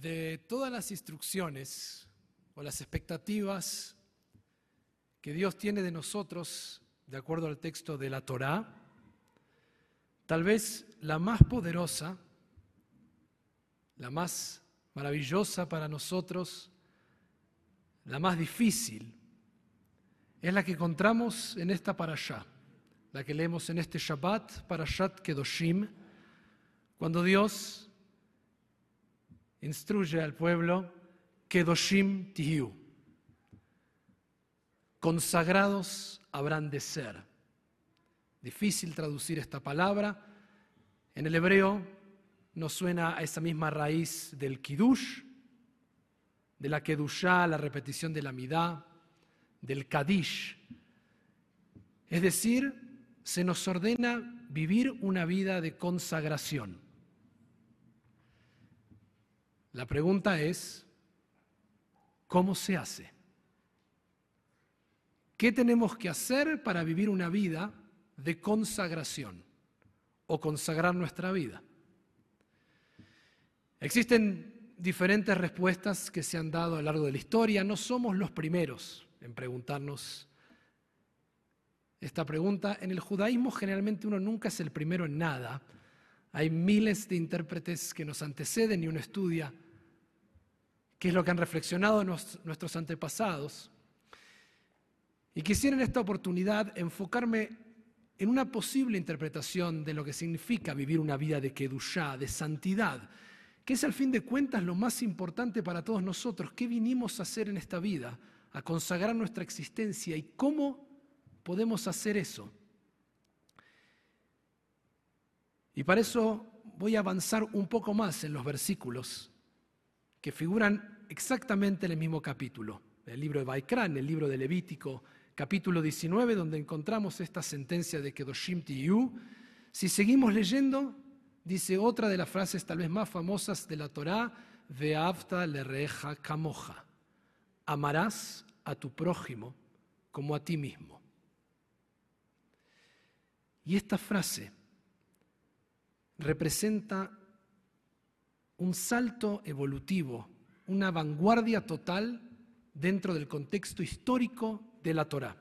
de todas las instrucciones o las expectativas que Dios tiene de nosotros, de acuerdo al texto de la Torá, tal vez la más poderosa, la más maravillosa para nosotros, la más difícil, es la que encontramos en esta parashá, la que leemos en este Shabbat, Parashat Kedoshim, cuando Dios instruye al pueblo Kedoshim Tihu. Consagrados habrán de ser. Difícil traducir esta palabra. En el hebreo nos suena a esa misma raíz del Kiddush, de la Kedushá, la repetición de la Midá, del Kadish. Es decir, se nos ordena vivir una vida de consagración. La pregunta es, ¿cómo se hace? ¿Qué tenemos que hacer para vivir una vida de consagración o consagrar nuestra vida? Existen diferentes respuestas que se han dado a lo largo de la historia. No somos los primeros en preguntarnos esta pregunta. En el judaísmo generalmente uno nunca es el primero en nada. Hay miles de intérpretes que nos anteceden y uno estudia qué es lo que han reflexionado nuestros antepasados. Y quisiera en esta oportunidad enfocarme en una posible interpretación de lo que significa vivir una vida de kedushá, de santidad, que es al fin de cuentas lo más importante para todos nosotros. ¿Qué vinimos a hacer en esta vida? A consagrar nuestra existencia y cómo podemos hacer eso. Y para eso voy a avanzar un poco más en los versículos que figuran exactamente en el mismo capítulo, el libro de Baikran, el libro de Levítico, capítulo 19, donde encontramos esta sentencia de Kedoshim Tiyu. Si seguimos leyendo, dice otra de las frases tal vez más famosas de la Torá, Veavta le reja kamoja. Amarás a tu prójimo como a ti mismo. Y esta frase representa un salto evolutivo, una vanguardia total dentro del contexto histórico de la Torá.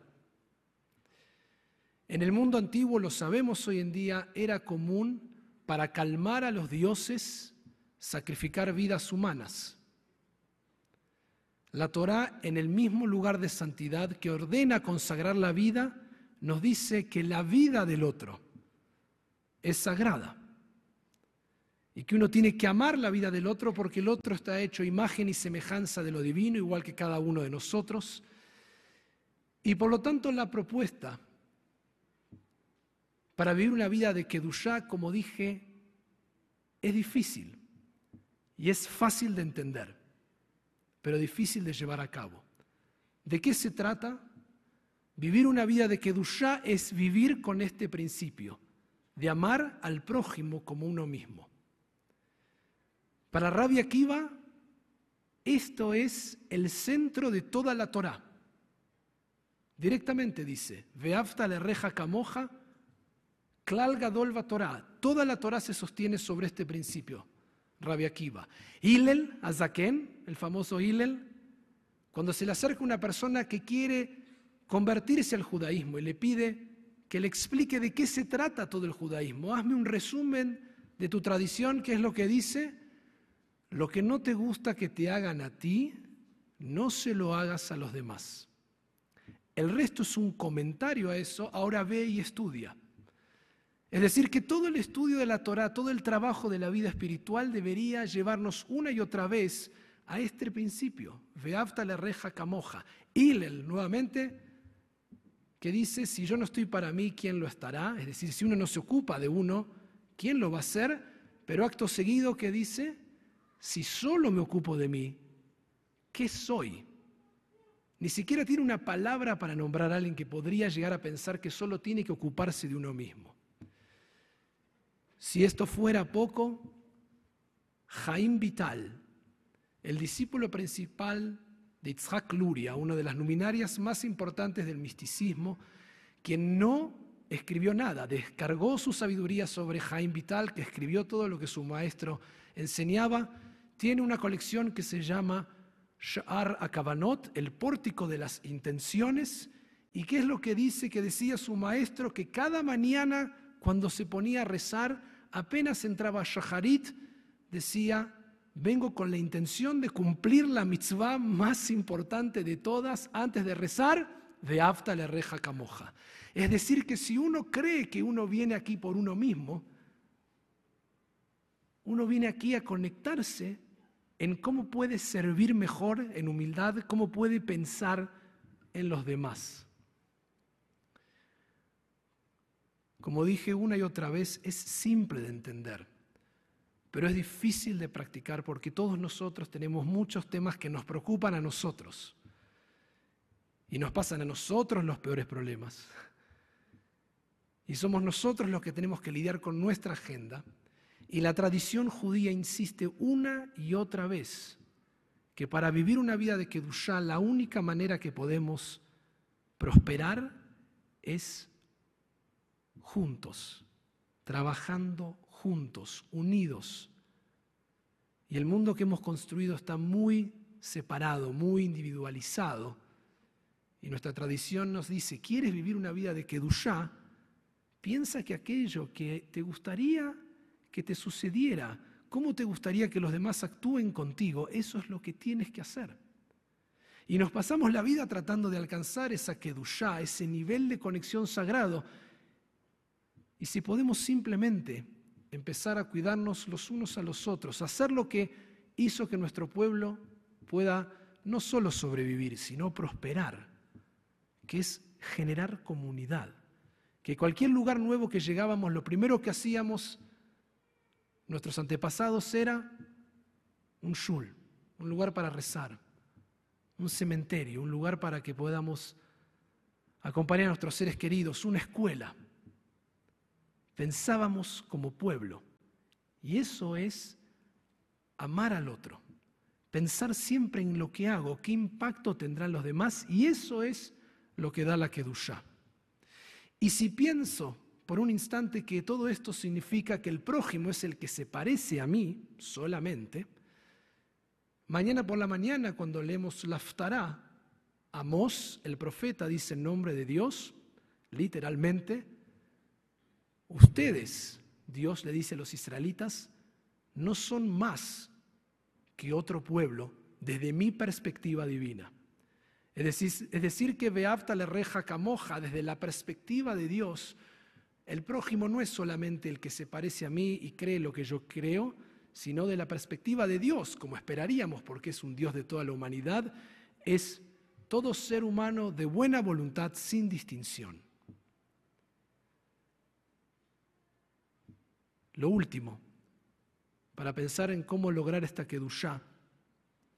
En el mundo antiguo, lo sabemos hoy en día, era común para calmar a los dioses sacrificar vidas humanas. La Torá, en el mismo lugar de santidad que ordena consagrar la vida, nos dice que la vida del otro es sagrada y que uno tiene que amar la vida del otro porque el otro está hecho imagen y semejanza de lo divino, igual que cada uno de nosotros. Y por lo tanto la propuesta para vivir una vida de Kedushá, como dije, es difícil y es fácil de entender, pero difícil de llevar a cabo. ¿De qué se trata? Vivir una vida de Kedushá es vivir con este principio, de amar al prójimo como uno mismo. Para Rabbi Akiva, esto es el centro de toda la Torá. Directamente dice, Veafta le reja camoja, klal gadol Torah. Toda la Torá se sostiene sobre este principio, Rabbi Akiva. Hillel, Azaken, el famoso Hillel, cuando se le acerca una persona que quiere convertirse al judaísmo y le pide que le explique de qué se trata todo el judaísmo, hazme un resumen de tu tradición, qué es lo que dice, lo que no te gusta que te hagan a ti, no se lo hagas a los demás. El resto es un comentario a eso, ahora ve y estudia. Es decir, que todo el estudio de la Torah, todo el trabajo de la vida espiritual debería llevarnos una y otra vez a este principio. Veafta le reja camoja. Hillel, nuevamente, que dice, si yo no estoy para mí, ¿quién lo estará? Es decir, si uno no se ocupa de uno, ¿quién lo va a hacer? Pero acto seguido que dice, si solo me ocupo de mí, ¿qué soy? Ni siquiera tiene una palabra para nombrar a alguien que podría llegar a pensar que solo tiene que ocuparse de uno mismo. Si esto fuera poco, Jaim Vital, el discípulo principal de Itzhak Luria, una de las luminarias más importantes del misticismo, quien no escribió nada, descargó su sabiduría sobre Jaim Vital, que escribió todo lo que su maestro enseñaba, tiene una colección que se llama Sha'ar Akavanot, el pórtico de las intenciones, y qué es lo que dice, que decía su maestro, que cada mañana cuando se ponía a rezar, apenas entraba Shaharit, decía, vengo con la intención de cumplir la mitzvah más importante de todas antes de rezar, de Afta le reja camoja. Es decir, que si uno cree que uno viene aquí por uno mismo, uno viene aquí a conectarse en cómo puede servir mejor en humildad, cómo puede pensar en los demás. Como dije una y otra vez, es simple de entender, pero es difícil de practicar porque todos nosotros tenemos muchos temas que nos preocupan a nosotros y nos pasan a nosotros los peores problemas. Y somos nosotros los que tenemos que lidiar con nuestra agenda y la tradición judía insiste una y otra vez que para vivir una vida de Kedushá la única manera que podemos prosperar es juntos, trabajando juntos, unidos. Y el mundo que hemos construido está muy separado, muy individualizado. Y nuestra tradición nos dice, ¿quieres vivir una vida de Kedushá? Piensa que aquello que te gustaría que te sucediera, cómo te gustaría que los demás actúen contigo, eso es lo que tienes que hacer. Y nos pasamos la vida tratando de alcanzar esa kedushá, ese nivel de conexión sagrado. Y si podemos simplemente empezar a cuidarnos los unos a los otros, hacer lo que hizo que nuestro pueblo pueda no solo sobrevivir, sino prosperar, que es generar comunidad. Que cualquier lugar nuevo que llegábamos, lo primero que hacíamos nuestros antepasados era un shul, un lugar para rezar, un cementerio, un lugar para que podamos acompañar a nuestros seres queridos, una escuela. Pensábamos como pueblo. Y eso es amar al otro, pensar siempre en lo que hago, qué impacto tendrán los demás, y eso es lo que da la Kedusha. Y si pienso por un instante que todo esto significa que el prójimo es el que se parece a mí solamente, mañana por la mañana cuando leemos la Aftará, Amós, el profeta, dice en nombre de Dios, literalmente, ustedes, Dios le dice a los israelitas, no son más que otro pueblo desde mi perspectiva divina. Es decir, es decir que Beafta reja camoja desde la perspectiva de Dios, el prójimo no es solamente el que se parece a mí y cree lo que yo creo, sino de la perspectiva de Dios, como esperaríamos, porque es un Dios de toda la humanidad, es todo ser humano de buena voluntad sin distinción. Lo último, para pensar en cómo lograr esta kedushá,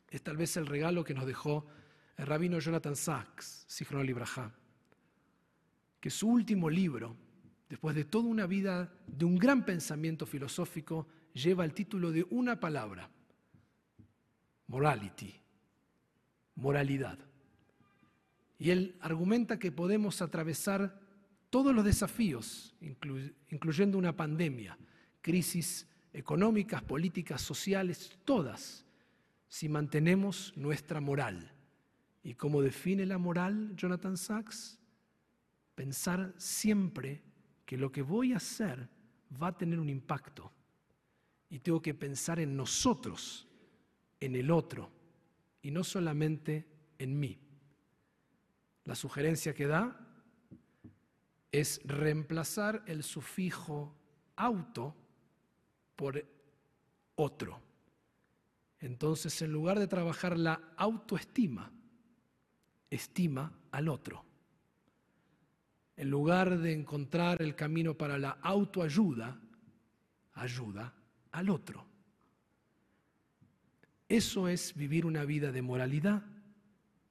es tal vez el regalo que nos dejó el rabino Jonathan Sachs, Sichron Libraja, que su último libro, después de toda una vida de un gran pensamiento filosófico, lleva el título de una palabra, morality, moralidad. Y él argumenta que podemos atravesar todos los desafíos, incluyendo una pandemia, crisis económicas, políticas, sociales, todas, si mantenemos nuestra moral. ¿Y cómo define la moral Jonathan Sachs? Pensar siempre que lo que voy a hacer va a tener un impacto. Y tengo que pensar en nosotros, en el otro, y no solamente en mí. La sugerencia que da es reemplazar el sufijo auto por otro. Entonces, en lugar de trabajar la autoestima, estima al otro en lugar de encontrar el camino para la autoayuda, ayuda al otro. Eso es vivir una vida de moralidad,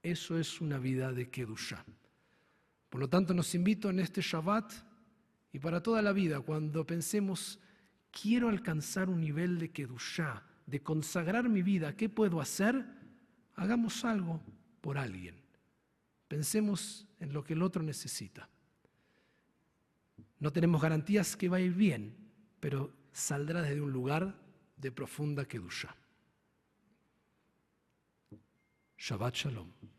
eso es una vida de Kedusha. Por lo tanto, nos invito en este Shabbat y para toda la vida, cuando pensemos, quiero alcanzar un nivel de Kedusha, de consagrar mi vida, ¿qué puedo hacer? Hagamos algo por alguien. Pensemos en lo que el otro necesita. No tenemos garantías que va a ir bien, pero saldrá desde un lugar de profunda kedusha. Shabbat Shalom.